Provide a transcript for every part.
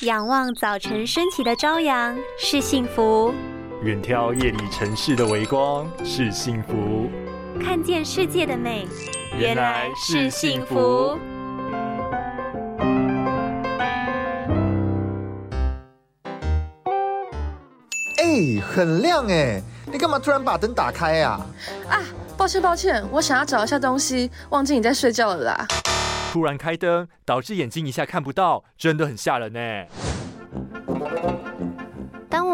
仰望早晨升起的朝阳是幸福，远眺夜里城市的微光是幸福，看见世界的美原来是幸福。哎，很亮哎！你干嘛突然把灯打开呀？啊，抱歉抱歉，我想要找一下东西，忘记你在睡觉了啦。突然开灯，导致眼睛一下看不到，真的很吓人呢。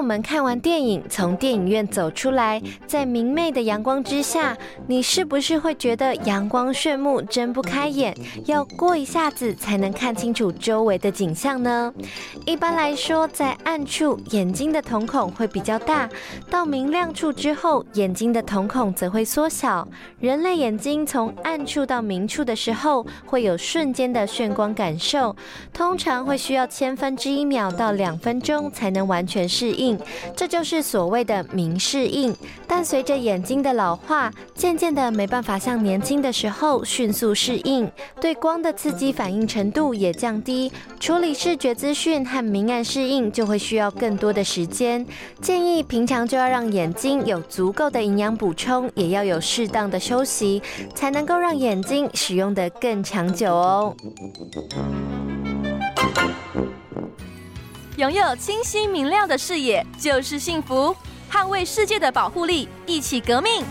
我们看完电影，从电影院走出来，在明媚的阳光之下，你是不是会觉得阳光炫目，睁不开眼，要过一下子才能看清楚周围的景象呢？一般来说，在暗处，眼睛的瞳孔会比较大；到明亮处之后，眼睛的瞳孔则会缩小。人类眼睛从暗处到明处的时候，会有瞬间的眩光感受，通常会需要千分之一秒到两分钟才能完全适应，这就是所谓的明适应。但随着眼睛的老化，渐渐的没办法像年轻的时候迅速适应，对光的刺激反应程度也降低，处理视觉资讯和明暗适应就会需要更多的时间。建议平常就要让眼睛有足够的营养补充，也要有适当的休息，才能够让眼睛使用的更长久哦。拥有清晰明亮的视野就是幸福，捍卫世界的保护力，一起革命。